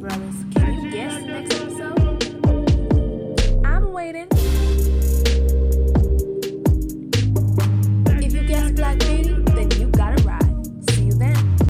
Brothers. Can you guess next episode? I'm waiting.